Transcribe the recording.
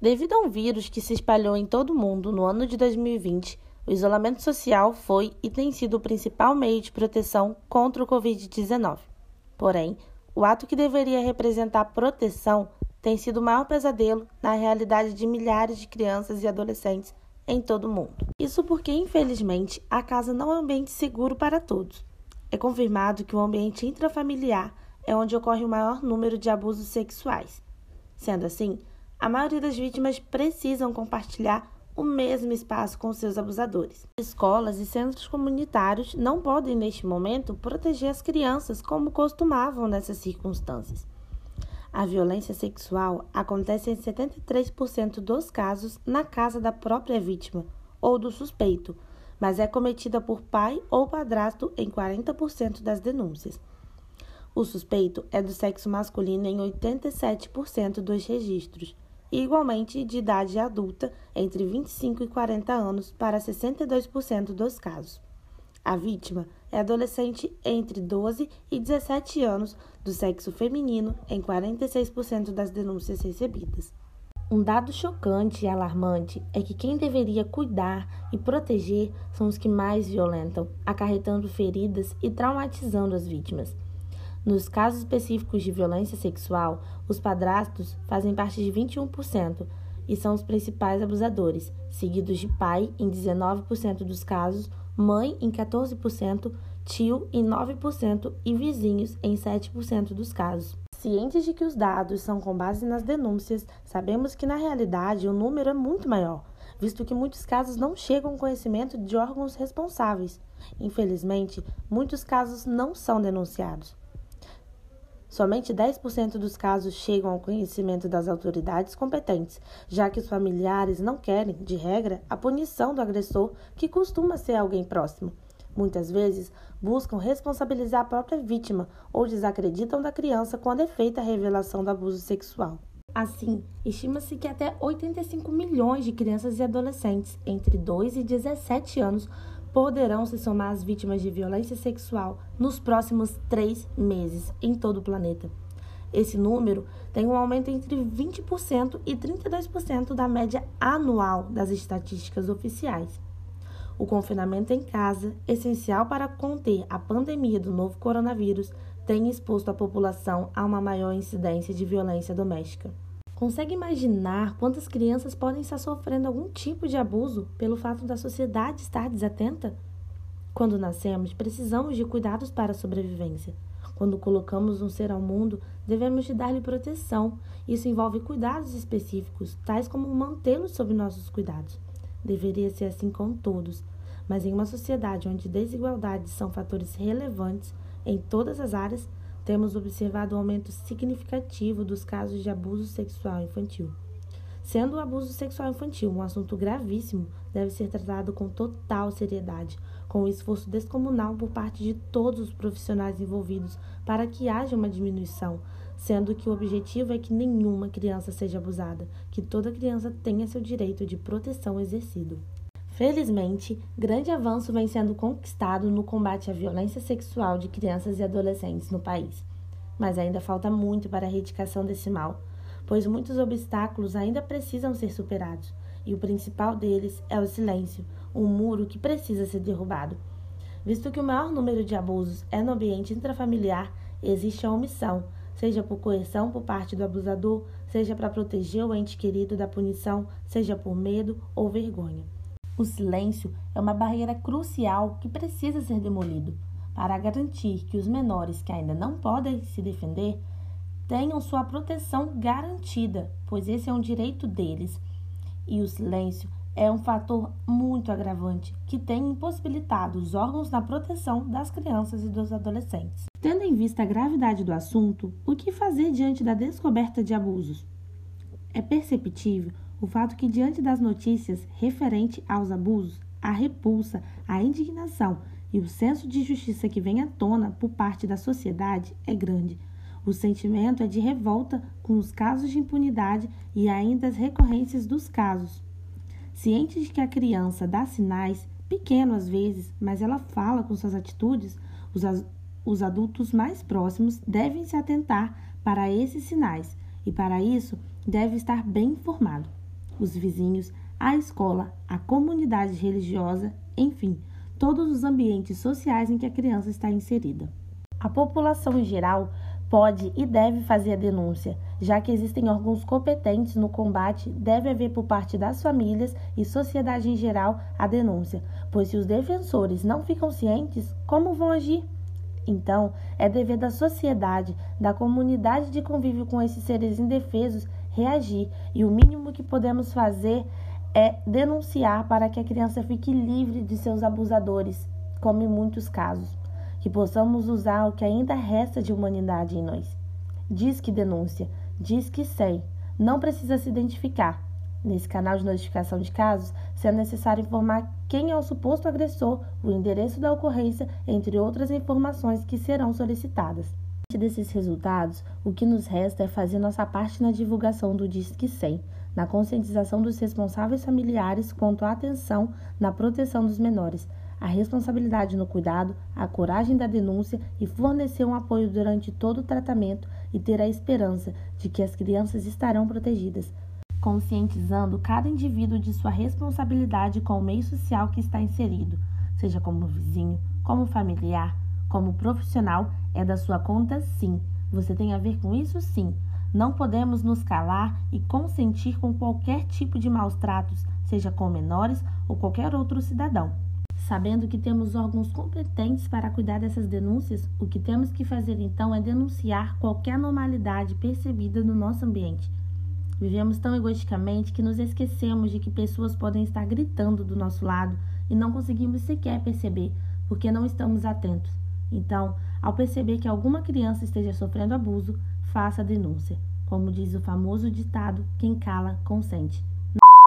Devido a um vírus que se espalhou em todo o mundo no ano de 2020, o isolamento social foi e tem sido o principal meio de proteção contra o Covid-19. Porém, o ato que deveria representar proteção tem sido o maior pesadelo na realidade de milhares de crianças e adolescentes em todo o mundo. Isso porque, infelizmente, a casa não é um ambiente seguro para todos. É confirmado que o ambiente intrafamiliar é onde ocorre o maior número de abusos sexuais. Sendo assim, a maioria das vítimas precisam compartilhar o mesmo espaço com seus abusadores. Escolas e centros comunitários não podem, neste momento, proteger as crianças como costumavam nessas circunstâncias. A violência sexual acontece em 73% dos casos na casa da própria vítima ou do suspeito, mas é cometida por pai ou padrasto em 40% das denúncias. O suspeito é do sexo masculino em 87% dos registros e igualmente de idade adulta, entre 25 e 40 anos, para 62% dos casos. A vítima é adolescente entre 12 e 17 anos, do sexo feminino, em 46% das denúncias recebidas. Um dado chocante e alarmante é que quem deveria cuidar e proteger são os que mais violentam, acarretando feridas e traumatizando as vítimas. Nos casos específicos de violência sexual, os padrastos fazem parte de 21% e são os principais abusadores, seguidos de pai em 19% dos casos, mãe em 14%, tio em 9% e vizinhos em 7% dos casos. Cientes de que os dados são com base nas denúncias, sabemos que na realidade o número é muito maior, visto que muitos casos não chegam ao conhecimento de órgãos responsáveis. Infelizmente, muitos casos não são denunciados. Somente 10% dos casos chegam ao conhecimento das autoridades competentes, já que os familiares não querem, de regra, a punição do agressor, que costuma ser alguém próximo. Muitas vezes, buscam responsabilizar a própria vítima ou desacreditam da criança quando é feita a revelação do abuso sexual. Assim, estima-se que até 85 milhões de crianças e adolescentes entre 2 e 17 anos poderão se somar às vítimas de violência sexual nos próximos três meses em todo o planeta. Esse número tem um aumento entre 20% e 32% da média anual das estatísticas oficiais. O confinamento em casa, essencial para conter a pandemia do novo coronavírus, tem exposto a população a uma maior incidência de violência doméstica. Consegue imaginar quantas crianças podem estar sofrendo algum tipo de abuso pelo fato da sociedade estar desatenta? Quando nascemos, precisamos de cuidados para a sobrevivência. Quando colocamos um ser ao mundo, devemos de dar-lhe proteção. Isso envolve cuidados específicos, tais como mantê-lo sob nossos cuidados. Deveria ser assim com todos, mas em uma sociedade onde desigualdades são fatores relevantes em todas as áreas, temos observado um aumento significativo dos casos de abuso sexual infantil. Sendo o abuso sexual infantil um assunto gravíssimo, deve ser tratado com total seriedade, com um esforço descomunal por parte de todos os profissionais envolvidos para que haja uma diminuição, sendo que o objetivo é que nenhuma criança seja abusada, que toda criança tenha seu direito de proteção exercido. Felizmente, grande avanço vem sendo conquistado no combate à violência sexual de crianças e adolescentes no país. Mas ainda falta muito para a erradicação desse mal, pois muitos obstáculos ainda precisam ser superados, e o principal deles é o silêncio, um muro que precisa ser derrubado. Visto que o maior número de abusos é no ambiente intrafamiliar, existe a omissão, seja por coerção por parte do abusador, seja para proteger o ente querido da punição, seja por medo ou vergonha. O silêncio é uma barreira crucial que precisa ser demolido para garantir que os menores que ainda não podem se defender tenham sua proteção garantida, pois esse é um direito deles. E o silêncio é um fator muito agravante que tem impossibilitado os órgãos na proteção das crianças e dos adolescentes. Tendo em vista a gravidade do assunto, o que fazer diante da descoberta de abusos? É perceptível o fato que, diante das notícias referente aos abusos, a repulsa, a indignação e o senso de justiça que vem à tona por parte da sociedade é grande. O sentimento é de revolta com os casos de impunidade e ainda as recorrências dos casos. Ciente de que a criança dá sinais, pequeno às vezes, mas ela fala com suas atitudes, os, os adultos mais próximos devem se atentar para esses sinais e, para isso, deve estar bem informado. Os vizinhos, a escola, a comunidade religiosa, enfim, todos os ambientes sociais em que a criança está inserida. A população em geral pode e deve fazer a denúncia, já que existem órgãos competentes no combate, deve haver por parte das famílias e sociedade em geral a denúncia, pois se os defensores não ficam cientes, como vão agir? Então, é dever da sociedade, da comunidade de convívio com esses seres indefesos, reagir, e o mínimo que podemos fazer é denunciar para que a criança fique livre de seus abusadores, como em muitos casos que possamos usar o que ainda resta de humanidade em nós. Diz que denúncia, diz que sei, não precisa se identificar. Nesse canal de notificação de casos, se é necessário informar quem é o suposto agressor, o endereço da ocorrência, entre outras informações que serão solicitadas. Desses resultados, o que nos resta é fazer nossa parte na divulgação do Disque 100, na conscientização dos responsáveis familiares quanto à atenção na proteção dos menores, a responsabilidade no cuidado, a coragem da denúncia e fornecer um apoio durante todo o tratamento e ter a esperança de que as crianças estarão protegidas, conscientizando cada indivíduo de sua responsabilidade com o meio social que está inserido, seja como vizinho, como familiar, como profissional, é da sua conta sim. Você tem a ver com isso sim. Não podemos nos calar e consentir com qualquer tipo de maus tratos, seja com menores ou qualquer outro cidadão. Sabendo que temos órgãos competentes para cuidar dessas denúncias, o que temos que fazer então é denunciar qualquer anormalidade percebida no nosso ambiente. Vivemos tão egoisticamente que nos esquecemos de que pessoas podem estar gritando do nosso lado e não conseguimos sequer perceber, porque não estamos atentos. Então, ao perceber que alguma criança esteja sofrendo abuso, faça a denúncia. Como diz o famoso ditado: quem cala, consente.